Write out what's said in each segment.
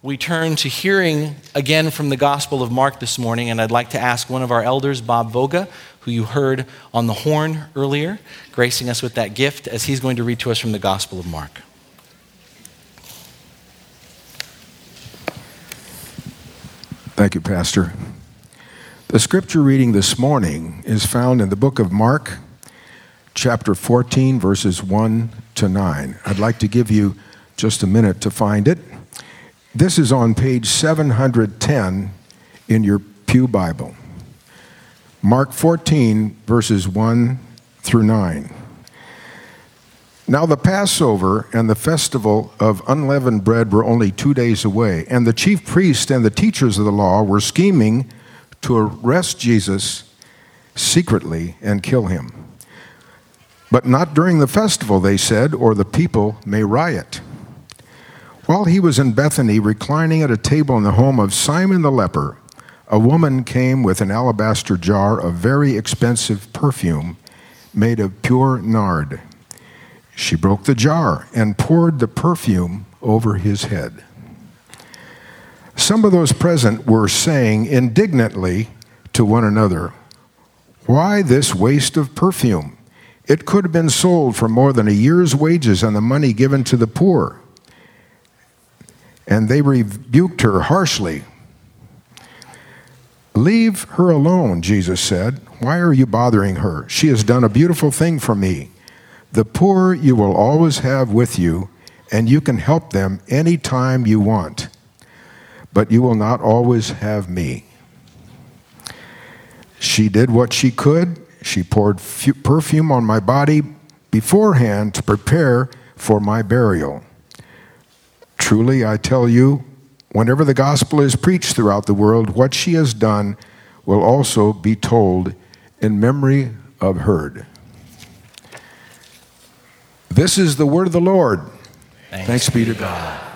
we turn to hearing again from the Gospel of Mark this morning, and I'd like to ask one of our elders, Bob Voga, who you heard on the horn earlier, gracing us with that gift, as he's going to read to us from the Gospel of Mark. Thank you, Pastor. The scripture reading this morning is found in the book of Mark, chapter 14, verses 1 to 9. I'd like to give you just a minute to find it. This is on page 710 in your Pew Bible. Mark 14, verses 1 through 9. Now the Passover and the festival of unleavened bread were only two days away, and the chief priests and the teachers of the law were scheming to arrest Jesus secretly and kill him. But not during the festival, they said, or the people may riot. While he was in Bethany, reclining at a table in the home of Simon the leper, a woman came with an alabaster jar of very expensive perfume made of pure nard. She broke the jar and poured the perfume over his head. Some of those present were saying indignantly to one another, Why this waste of perfume? It could have been sold for more than a year's wages and the money given to the poor. And they rebuked her harshly. Leave her alone, Jesus said. Why are you bothering her? She has done a beautiful thing for me. The poor you will always have with you, and you can help them any time you want. But you will not always have me. She did what she could. She poured perfume on my body beforehand to prepare for my burial. Truly, I tell you, whenever the gospel is preached throughout the world, what she has done will also be told in memory of her. This is the word of the Lord. Thanks, Thanks be to God.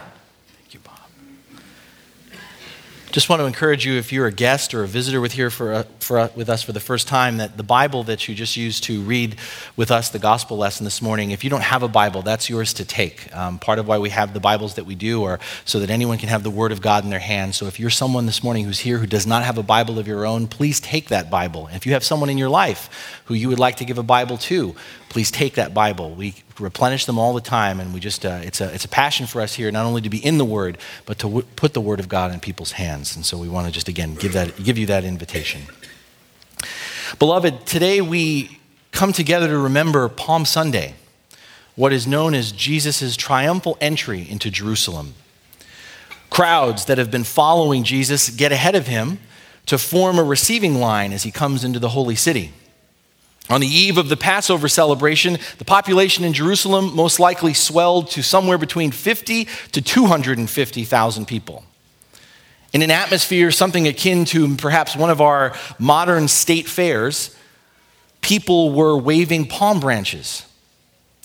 Just want to encourage you, if you're a guest or a visitor with here for, uh, for uh, with us for the first time, that the Bible that you just used to read with us the gospel lesson this morning, if you don't have a Bible, that's yours to take. Um, part of why we have the Bibles that we do are so that anyone can have the Word of God in their hands. So if you're someone this morning who's here who does not have a Bible of your own, please take that Bible. if you have someone in your life who you would like to give a Bible to, please take that Bible. We replenish them all the time, and we just, uh, it's, a, it's a passion for us here, not only to be in the Word, but to w- put the Word of God in people's hands. And so we want to just, again, give, that, give you that invitation. Beloved, today we come together to remember Palm Sunday, what is known as Jesus' triumphal entry into Jerusalem. Crowds that have been following Jesus get ahead of him to form a receiving line as he comes into the holy city. On the eve of the Passover celebration, the population in Jerusalem most likely swelled to somewhere between 50 to 250,000 people. In an atmosphere something akin to perhaps one of our modern state fairs, people were waving palm branches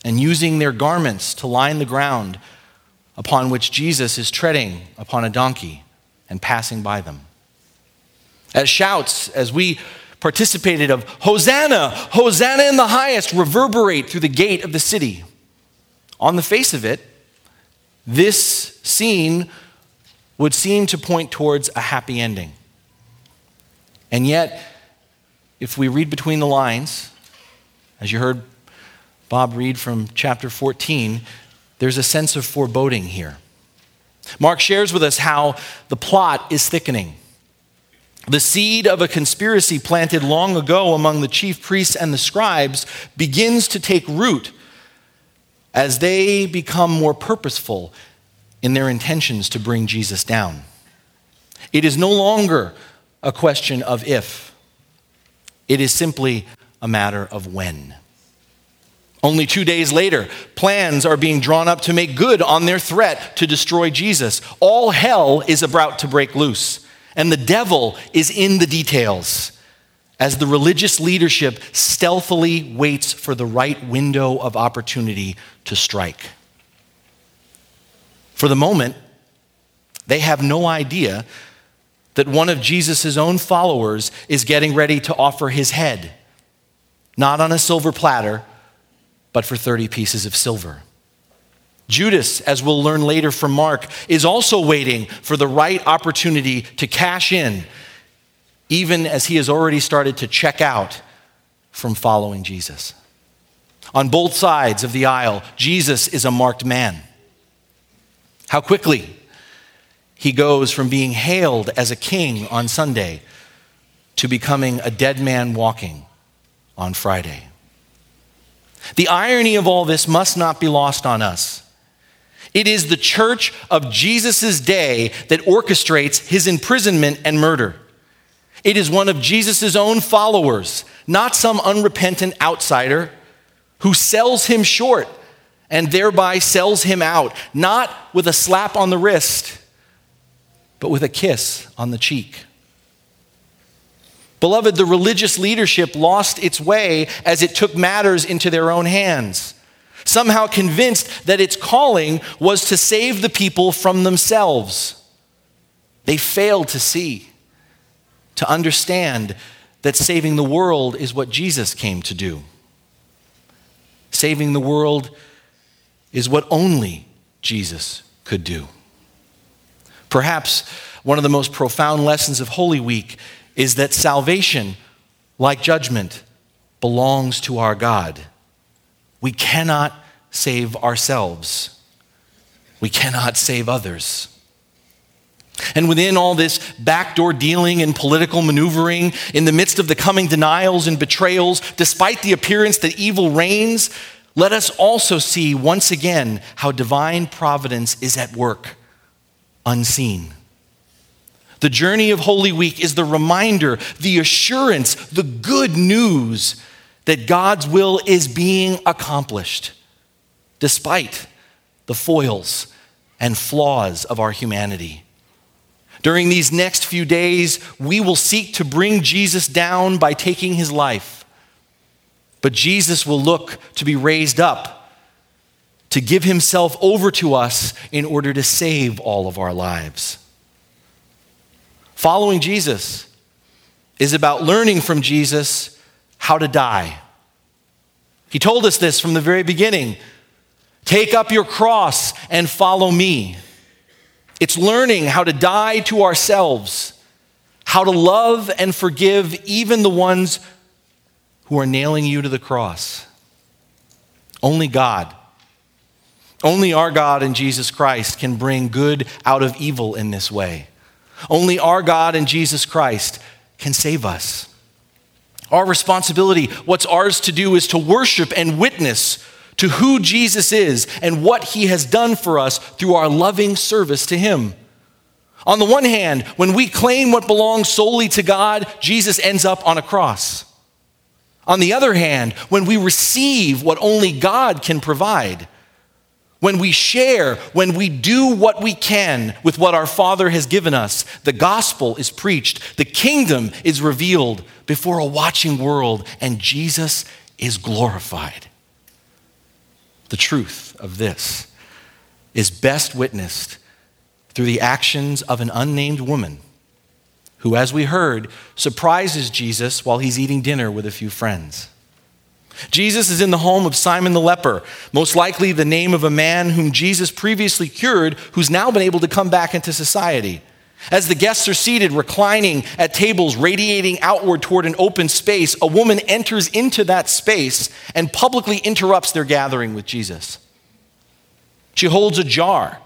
and using their garments to line the ground upon which Jesus is treading upon a donkey and passing by them. As shouts, as we participated of Hosanna, Hosanna in the highest, reverberate through the gate of the city. On the face of it, this scene would seem to point towards a happy ending. And yet, if we read between the lines, as you heard Bob read from chapter 14, there's a sense of foreboding here. Mark shares with us how the plot is thickening. The seed of a conspiracy planted long ago among the chief priests and the scribes begins to take root as they become more purposeful in their intentions to bring Jesus down. It is no longer a question of if, it is simply a matter of when. Only two days later, plans are being drawn up to make good on their threat to destroy Jesus. All hell is about to break loose. And the devil is in the details as the religious leadership stealthily waits for the right window of opportunity to strike. For the moment, they have no idea that one of Jesus' own followers is getting ready to offer his head, not on a silver platter, but for 30 pieces of silver. Judas, as we'll learn later from Mark, is also waiting for the right opportunity to cash in, even as he has already started to check out from following Jesus. On both sides of the aisle, Jesus is a marked man. How quickly he goes from being hailed as a king on Sunday to becoming a dead man walking on Friday. The irony of all this must not be lost on us. It is the church of Jesus' day that orchestrates his imprisonment and murder. It is one of Jesus' own followers, not some unrepentant outsider who sells him short and thereby sells him out, not with a slap on the wrist, but with a kiss on the cheek. Beloved, the religious leadership lost its way as it took matters into their own hands, somehow convinced that its calling was to save the people from themselves. They failed to see, to understand that saving the world is what Jesus came to do. Saving the world is what only Jesus could do. Perhaps one of the most profound lessons of Holy Week is that salvation, like judgment, belongs to our God. We cannot save ourselves, we cannot save others. And within all this backdoor dealing and political maneuvering, in the midst of the coming denials and betrayals, despite the appearance that evil reigns, let us also see once again how divine providence is at work, unseen. The journey of Holy Week is the reminder, the assurance, the good news that God's will is being accomplished, despite the foils and flaws of our humanity. During these next few days, we will seek to bring Jesus down by taking his life. But Jesus will look to be raised up, to give himself over to us in order to save all of our lives. Following Jesus is about learning from Jesus how to die. He told us this from the very beginning take up your cross and follow me. It's learning how to die to ourselves, how to love and forgive even the ones who are nailing you to the cross. Only God, only our God and Jesus Christ can bring good out of evil in this way. Only our God and Jesus Christ can save us. Our responsibility, what's ours to do, is to worship and witness to who Jesus is and what he has done for us through our loving service to him. On the one hand, when we claim what belongs solely to God, Jesus ends up on a cross. On the other hand, when we receive what only God can provide, when we share, when we do what we can with what our Father has given us, the gospel is preached, the kingdom is revealed before a watching world, and Jesus is glorified. The truth of this is best witnessed through the actions of an unnamed woman who, as we heard, surprises Jesus while he's eating dinner with a few friends. Jesus is in the home of Simon the leper, most likely the name of a man whom Jesus previously cured, who's now been able to come back into society. As the guests are seated, reclining at tables radiating outward toward an open space, a woman enters into that space and publicly interrupts their gathering with Jesus. She holds a jar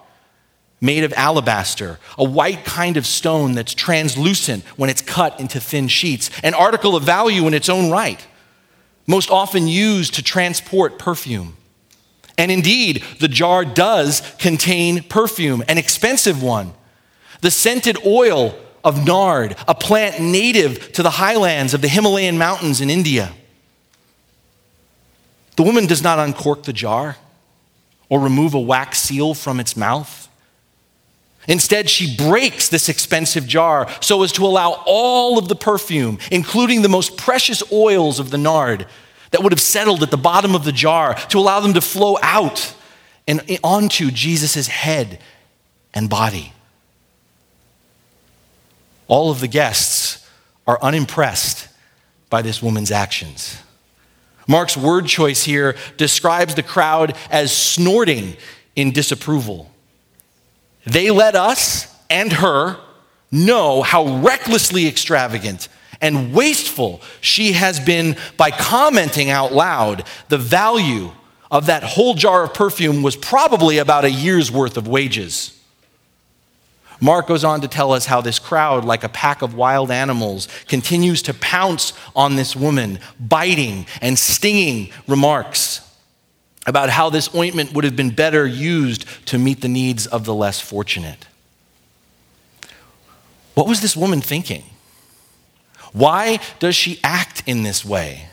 made of alabaster, a white kind of stone that's translucent when it's cut into thin sheets, an article of value in its own right most often used to transport perfume. And indeed, the jar does contain perfume, an expensive one. The scented oil of nard, a plant native to the highlands of the Himalayan mountains in India. The woman does not uncork the jar or remove a wax seal from its mouth. Instead, she breaks this expensive jar so as to allow all of the perfume, including the most precious oils of the nard that would have settled at the bottom of the jar, to allow them to flow out and onto Jesus' head and body. All of the guests are unimpressed by this woman's actions. Mark's word choice here describes the crowd as snorting in disapproval. They let us and her know how recklessly extravagant and wasteful she has been by commenting out loud the value of that whole jar of perfume was probably about a year's worth of wages. Mark goes on to tell us how this crowd, like a pack of wild animals, continues to pounce on this woman, biting and stinging remarks about how this ointment would have been better used to meet the needs of the less fortunate. What was this woman thinking? Why does she act in this way?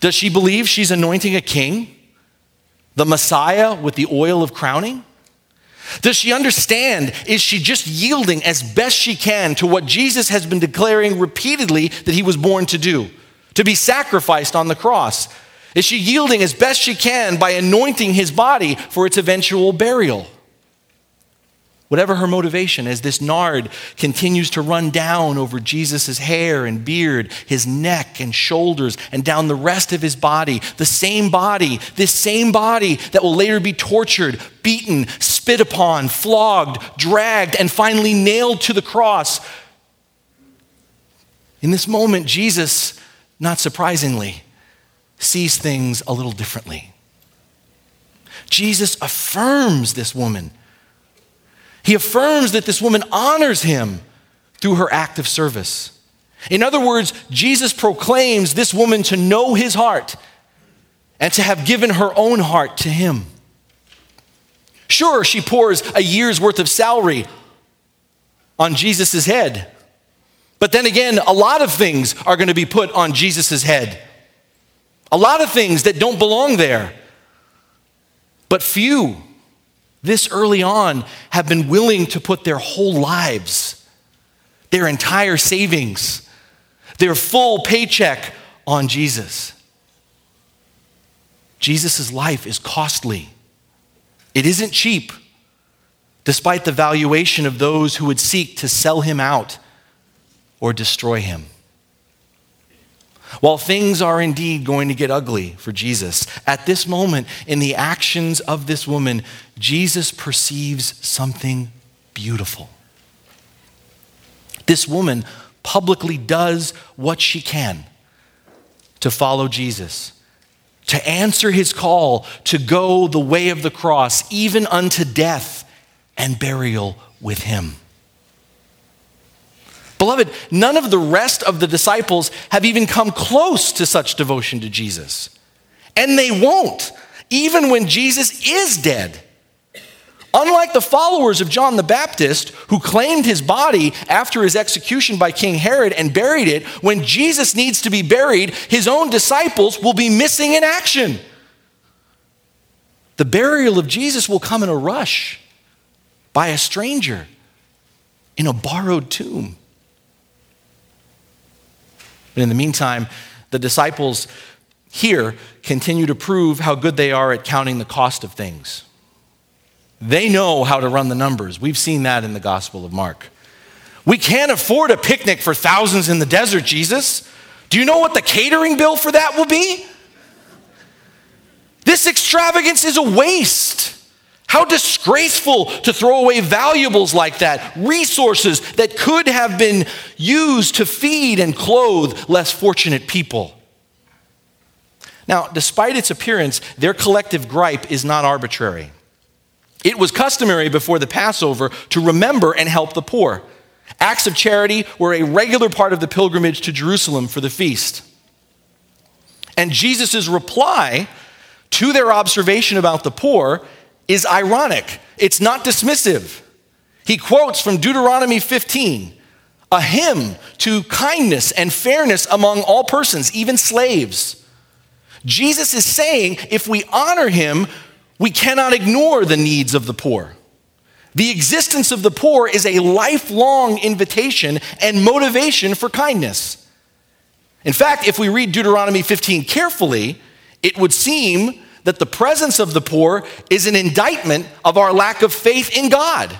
Does she believe she's anointing a king, the Messiah with the oil of crowning? Does she understand? Is she just yielding as best she can to what Jesus has been declaring repeatedly that he was born to do? To be sacrificed on the cross. Is she yielding as best she can by anointing his body for its eventual burial? Whatever her motivation, as this nard continues to run down over Jesus' hair and beard, his neck and shoulders, and down the rest of his body, the same body, this same body that will later be tortured, beaten, spit upon, flogged, dragged, and finally nailed to the cross. In this moment, Jesus, not surprisingly, sees things a little differently. Jesus affirms this woman he affirms that this woman honors him through her act of service. In other words, Jesus proclaims this woman to know his heart and to have given her own heart to him. Sure, she pours a year's worth of salary on Jesus' head. But then again, a lot of things are going to be put on Jesus' head. A lot of things that don't belong there. But few this early on have been willing to put their whole lives, their entire savings, their full paycheck on Jesus. Jesus' life is costly. It isn't cheap, despite the valuation of those who would seek to sell him out or destroy him. While things are indeed going to get ugly for Jesus, at this moment in the actions of this woman, Jesus perceives something beautiful. This woman publicly does what she can to follow Jesus, to answer his call to go the way of the cross, even unto death and burial with him. Beloved, none of the rest of the disciples have even come close to such devotion to Jesus. And they won't, even when Jesus is dead. Unlike the followers of John the Baptist, who claimed his body after his execution by King Herod and buried it, when Jesus needs to be buried, his own disciples will be missing in action. The burial of Jesus will come in a rush by a stranger in a borrowed tomb. But in the meantime, the disciples here continue to prove how good they are at counting the cost of things. They know how to run the numbers. We've seen that in the Gospel of Mark. We can't afford a picnic for thousands in the desert, Jesus. Do you know what the catering bill for that will be? This extravagance is a waste. How disgraceful to throw away valuables like that, resources that could have been used to feed and clothe less fortunate people. Now, despite its appearance, their collective gripe is not arbitrary. It was customary before the Passover to remember and help the poor. Acts of charity were a regular part of the pilgrimage to Jerusalem for the feast. And Jesus' reply to their observation about the poor is ironic, it's not dismissive. He quotes from Deuteronomy 15, a hymn to kindness and fairness among all persons, even slaves. Jesus is saying if we honor him, we cannot ignore the needs of the poor. The existence of the poor is a lifelong invitation and motivation for kindness. In fact, if we read Deuteronomy 15 carefully, it would seem that the presence of the poor is an indictment of our lack of faith in God.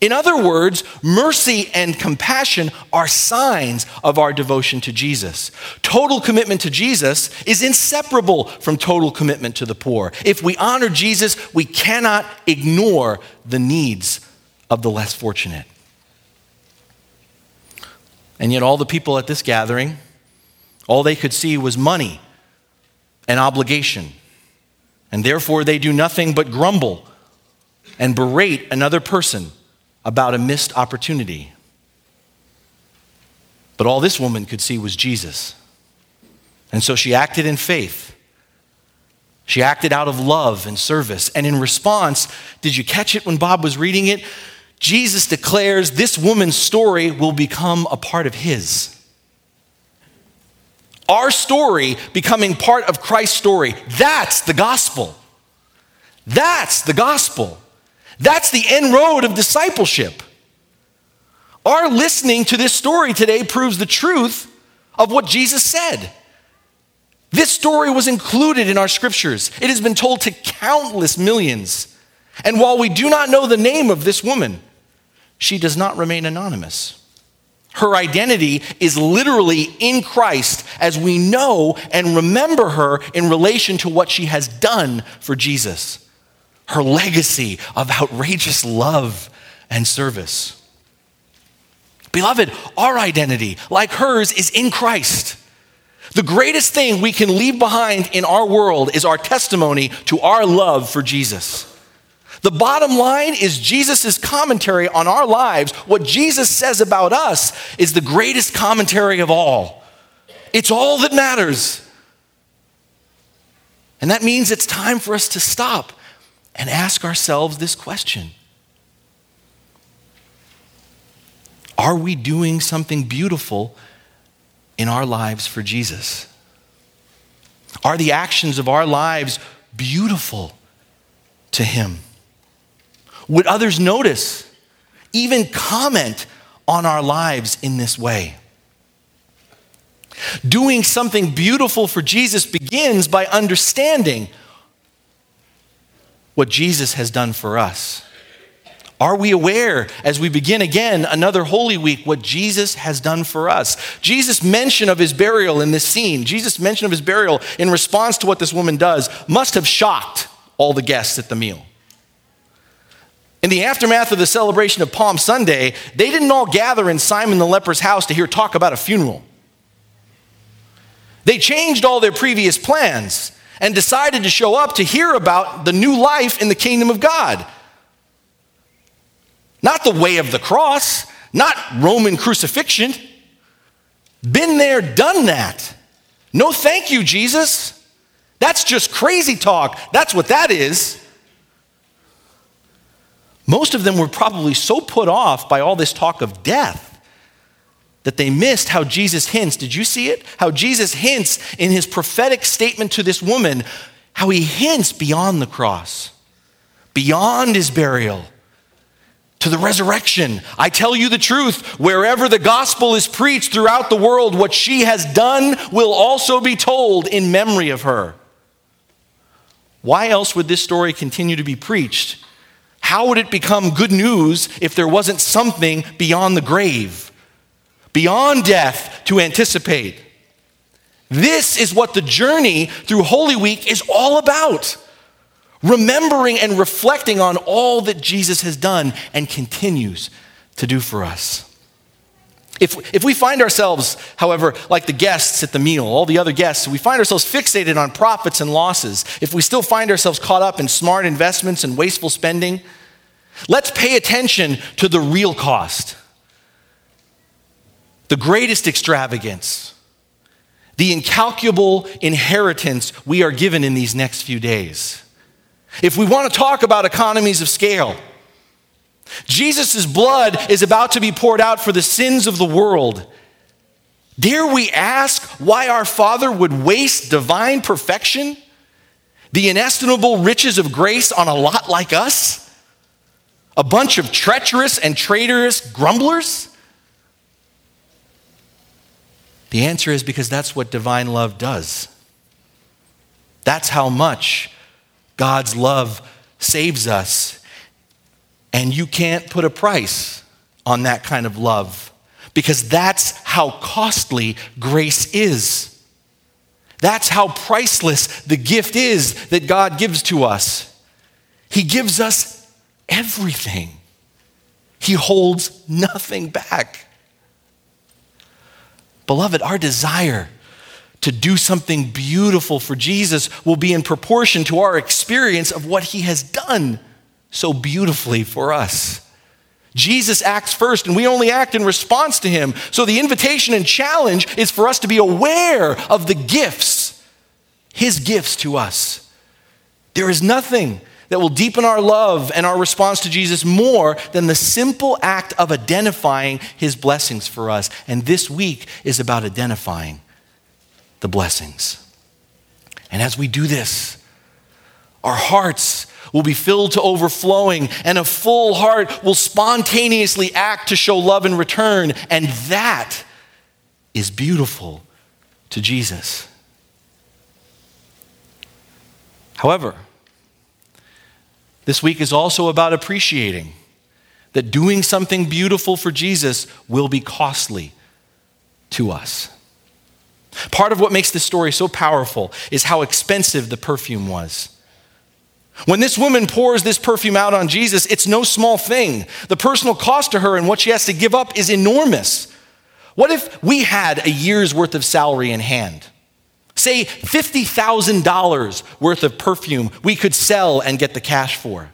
In other words, mercy and compassion are signs of our devotion to Jesus. Total commitment to Jesus is inseparable from total commitment to the poor. If we honor Jesus, we cannot ignore the needs of the less fortunate. And yet, all the people at this gathering, all they could see was money and obligation. And therefore, they do nothing but grumble and berate another person about a missed opportunity. But all this woman could see was Jesus. And so she acted in faith. She acted out of love and service. And in response, did you catch it when Bob was reading it? Jesus declares this woman's story will become a part of his. Our story becoming part of Christ's story. That's the gospel. That's the gospel. That's the end road of discipleship. Our listening to this story today proves the truth of what Jesus said. This story was included in our scriptures. It has been told to countless millions. And while we do not know the name of this woman, she does not remain anonymous. Her identity is literally in Christ as we know and remember her in relation to what she has done for Jesus her legacy of outrageous love and service. Beloved, our identity, like hers, is in Christ. The greatest thing we can leave behind in our world is our testimony to our love for Jesus. The bottom line is Jesus' commentary on our lives. What Jesus says about us is the greatest commentary of all. It's all that matters. And that means it's time for us to stop and ask ourselves this question Are we doing something beautiful in our lives for Jesus? Are the actions of our lives beautiful to Him? Would others notice, even comment on our lives in this way? Doing something beautiful for Jesus begins by understanding what Jesus has done for us? Are we aware as we begin again another Holy Week what Jesus has done for us? Jesus' mention of his burial in this scene, Jesus' mention of his burial in response to what this woman does, must have shocked all the guests at the meal. In the aftermath of the celebration of Palm Sunday, they didn't all gather in Simon the leper's house to hear talk about a funeral. They changed all their previous plans and decided to show up to hear about the new life in the kingdom of God. Not the way of the cross, not Roman crucifixion. Been there, done that. No, thank you, Jesus. That's just crazy talk. That's what that is. Most of them were probably so put off by all this talk of death that they missed how Jesus hints. Did you see it? How Jesus hints in his prophetic statement to this woman, how he hints beyond the cross, beyond his burial, to the resurrection. I tell you the truth, wherever the gospel is preached throughout the world, what she has done will also be told in memory of her. Why else would this story continue to be preached? How would it become good news if there wasn't something beyond the grave? beyond death to anticipate. This is what the journey through Holy Week is all about. Remembering and reflecting on all that Jesus has done and continues to do for us. If, if we find ourselves, however, like the guests at the meal, all the other guests, we find ourselves fixated on profits and losses, if we still find ourselves caught up in smart investments and wasteful spending, let's pay attention to the real cost the greatest extravagance, the incalculable inheritance we are given in these next few days. If we want to talk about economies of scale, Jesus' blood is about to be poured out for the sins of the world. Dare we ask why our Father would waste divine perfection, the inestimable riches of grace on a lot like us? A bunch of treacherous and traitorous grumblers? The answer is because that's what divine love does. That's how much God's love saves us. And you can't put a price on that kind of love because that's how costly grace is. That's how priceless the gift is that God gives to us. He gives us everything, He holds nothing back. Beloved, our desire to do something beautiful for Jesus will be in proportion to our experience of what He has done so beautifully for us. Jesus acts first, and we only act in response to him. So the invitation and challenge is for us to be aware of the gifts, his gifts to us. There is nothing that will deepen our love and our response to Jesus more than the simple act of identifying his blessings for us. And this week is about identifying the blessings. And as we do this, our hearts will be filled to overflowing, and a full heart will spontaneously act to show love in return. And that is beautiful to Jesus. However, this week is also about appreciating that doing something beautiful for Jesus will be costly to us. Part of what makes this story so powerful is how expensive the perfume was. When this woman pours this perfume out on Jesus, it's no small thing. The personal cost to her and what she has to give up is enormous. What if we had a year's worth of salary in hand? Say $50,000 worth of perfume we could sell and get the cash for.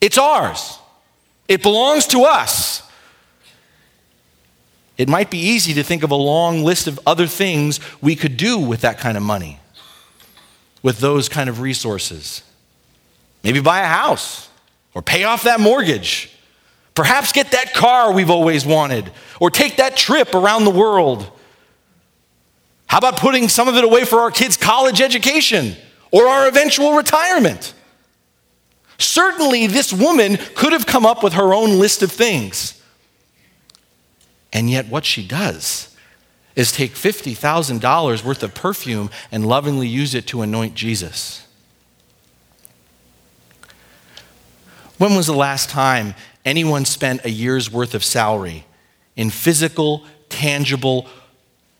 It's ours, it belongs to us. It might be easy to think of a long list of other things we could do with that kind of money, with those kind of resources. Maybe buy a house or pay off that mortgage. Perhaps get that car we've always wanted or take that trip around the world. How about putting some of it away for our kids' college education or our eventual retirement? Certainly, this woman could have come up with her own list of things. And yet, what she does is take $50,000 worth of perfume and lovingly use it to anoint Jesus. When was the last time anyone spent a year's worth of salary in physical, tangible,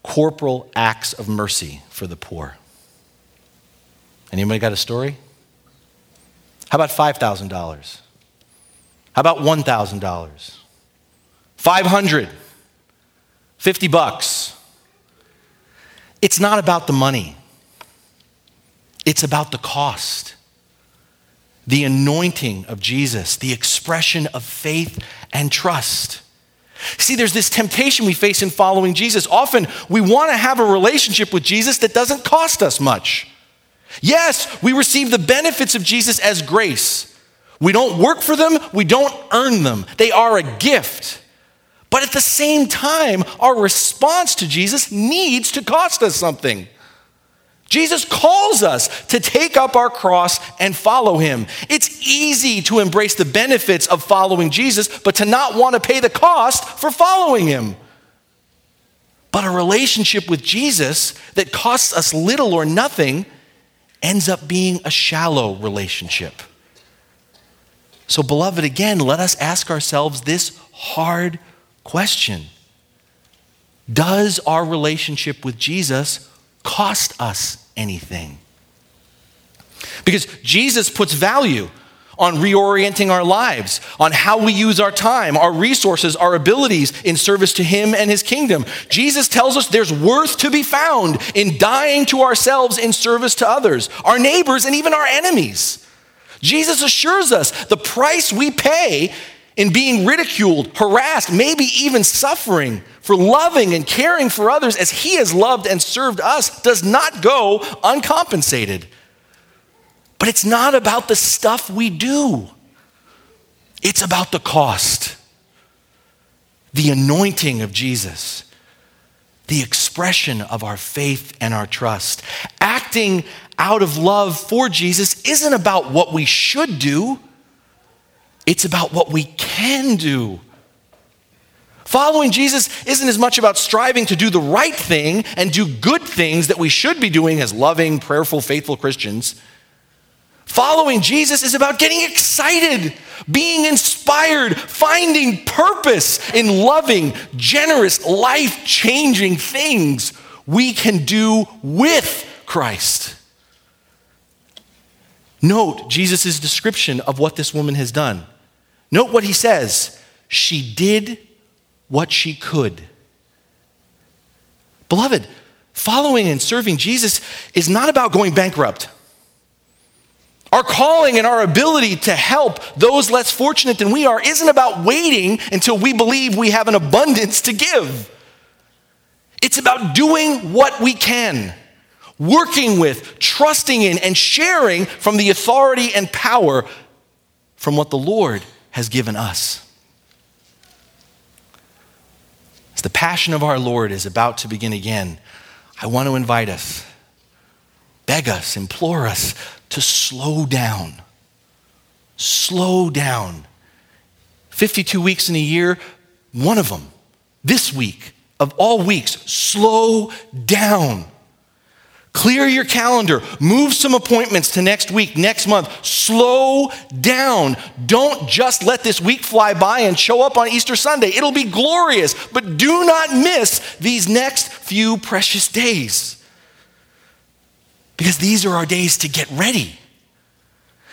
corporal acts of mercy for the poor? Anybody got a story? How about $5,000? How about $1,000? 500 50 bucks. It's not about the money. It's about the cost the anointing of Jesus, the expression of faith and trust. See, there's this temptation we face in following Jesus. Often we want to have a relationship with Jesus that doesn't cost us much. Yes, we receive the benefits of Jesus as grace. We don't work for them, we don't earn them. They are a gift. But at the same time, our response to Jesus needs to cost us something. Jesus calls us to take up our cross and follow him. It's easy to embrace the benefits of following Jesus, but to not want to pay the cost for following him. But a relationship with Jesus that costs us little or nothing ends up being a shallow relationship. So, beloved, again, let us ask ourselves this hard question Does our relationship with Jesus cost us anything. Because Jesus puts value on reorienting our lives, on how we use our time, our resources, our abilities in service to Him and His kingdom. Jesus tells us there's worth to be found in dying to ourselves in service to others, our neighbors, and even our enemies. Jesus assures us the price we pay in being ridiculed, harassed, maybe even suffering for loving and caring for others as He has loved and served us does not go uncompensated. But it's not about the stuff we do, it's about the cost, the anointing of Jesus, the expression of our faith and our trust. Acting out of love for Jesus isn't about what we should do. It's about what we can do. Following Jesus isn't as much about striving to do the right thing and do good things that we should be doing as loving, prayerful, faithful Christians, Following Jesus is about getting excited, being inspired, finding purpose in loving, generous, life changing things we can do with Christ. Note Jesus' description of what this woman has done. Note what he says. She did what she could. Beloved, following and serving Jesus is not about going bankrupt. Our calling and our ability to help those less fortunate than we are isn't about waiting until we believe we have an abundance to give. It's about doing what we can, working with, trusting in, and sharing from the authority and power from what the Lord has given us. As the passion of our Lord is about to begin again, I want to invite us, beg us, implore us to slow down. Slow down. 52 weeks in a year, one of them, this week, of all weeks, slow down. Clear your calendar. Move some appointments to next week, next month. Slow down. Don't just let this week fly by and show up on Easter Sunday. It'll be glorious, but do not miss these next few precious days. Because these are our days to get ready.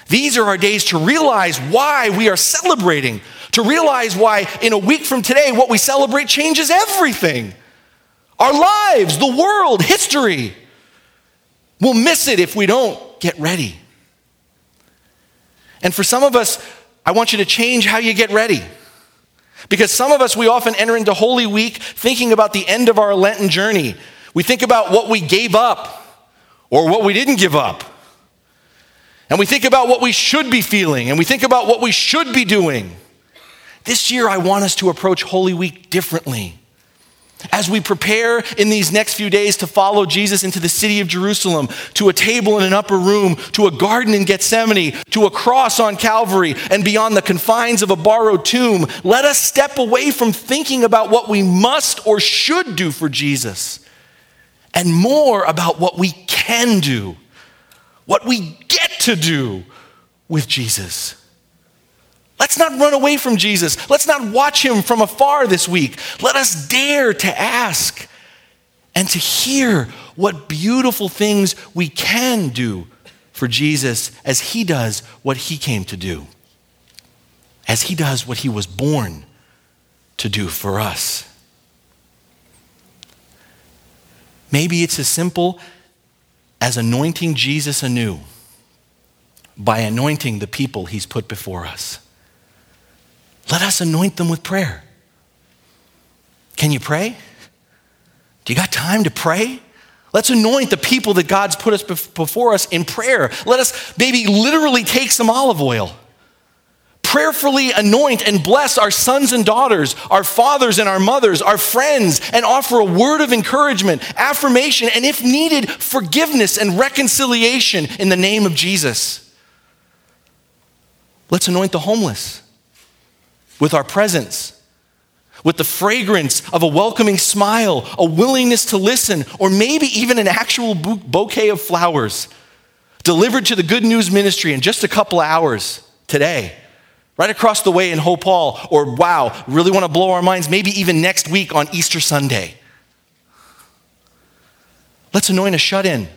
These are our days to realize why we are celebrating, to realize why in a week from today, what we celebrate changes everything our lives, the world, history. We'll miss it if we don't get ready. And for some of us, I want you to change how you get ready. Because some of us, we often enter into Holy Week thinking about the end of our Lenten journey. We think about what we gave up or what we didn't give up. And we think about what we should be feeling and we think about what we should be doing. This year, I want us to approach Holy Week differently. As we prepare in these next few days to follow Jesus into the city of Jerusalem, to a table in an upper room, to a garden in Gethsemane, to a cross on Calvary, and beyond the confines of a borrowed tomb, let us step away from thinking about what we must or should do for Jesus and more about what we can do, what we get to do with Jesus. Let's not run away from Jesus. Let's not watch him from afar this week. Let us dare to ask and to hear what beautiful things we can do for Jesus as he does what he came to do, as he does what he was born to do for us. Maybe it's as simple as anointing Jesus anew by anointing the people he's put before us. Let us anoint them with prayer. Can you pray? Do you got time to pray? Let's anoint the people that God's put us before us in prayer. Let us maybe literally take some olive oil prayerfully anoint and bless our sons and daughters, our fathers and our mothers, our friends, and offer a word of encouragement, affirmation, and if needed, forgiveness and reconciliation in the name of Jesus. Let's anoint the homeless with our presence, with the fragrance of a welcoming smile, a willingness to listen, or maybe even an actual bouquet of flowers delivered to the Good News Ministry in just a couple of hours today right across the way in Hope Hall, or wow, really want to blow our minds, maybe even next week on Easter Sunday. Let's anoint a shut in.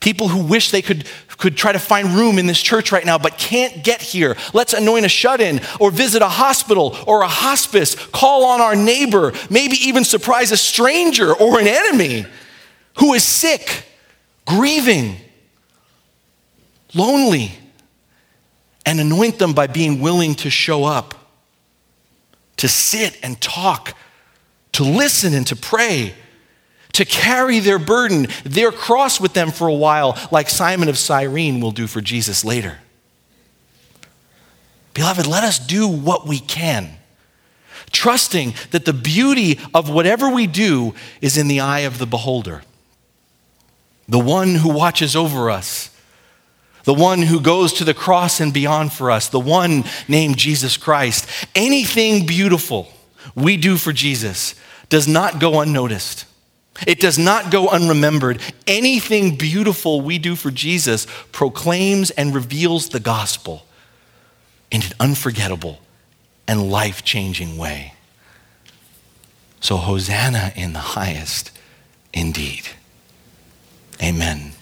People who wish they could, could try to find room in this church right now but can't get here. Let's anoint a shut in or visit a hospital or a hospice. Call on our neighbor, maybe even surprise a stranger or an enemy who is sick, grieving, lonely and anoint them by being willing to show up, to sit and talk, to listen and to pray, to carry their burden, their cross with them for a while, like Simon of Cyrene will do for Jesus later. Beloved, let us do what we can, trusting that the beauty of whatever we do is in the eye of the beholder, the one who watches over us the one who goes to the cross and beyond for us, the one named Jesus Christ. Anything beautiful we do for Jesus does not go unnoticed. It does not go unremembered. Anything beautiful we do for Jesus proclaims and reveals the gospel in an unforgettable and life changing way. So, Hosanna in the highest indeed. Amen.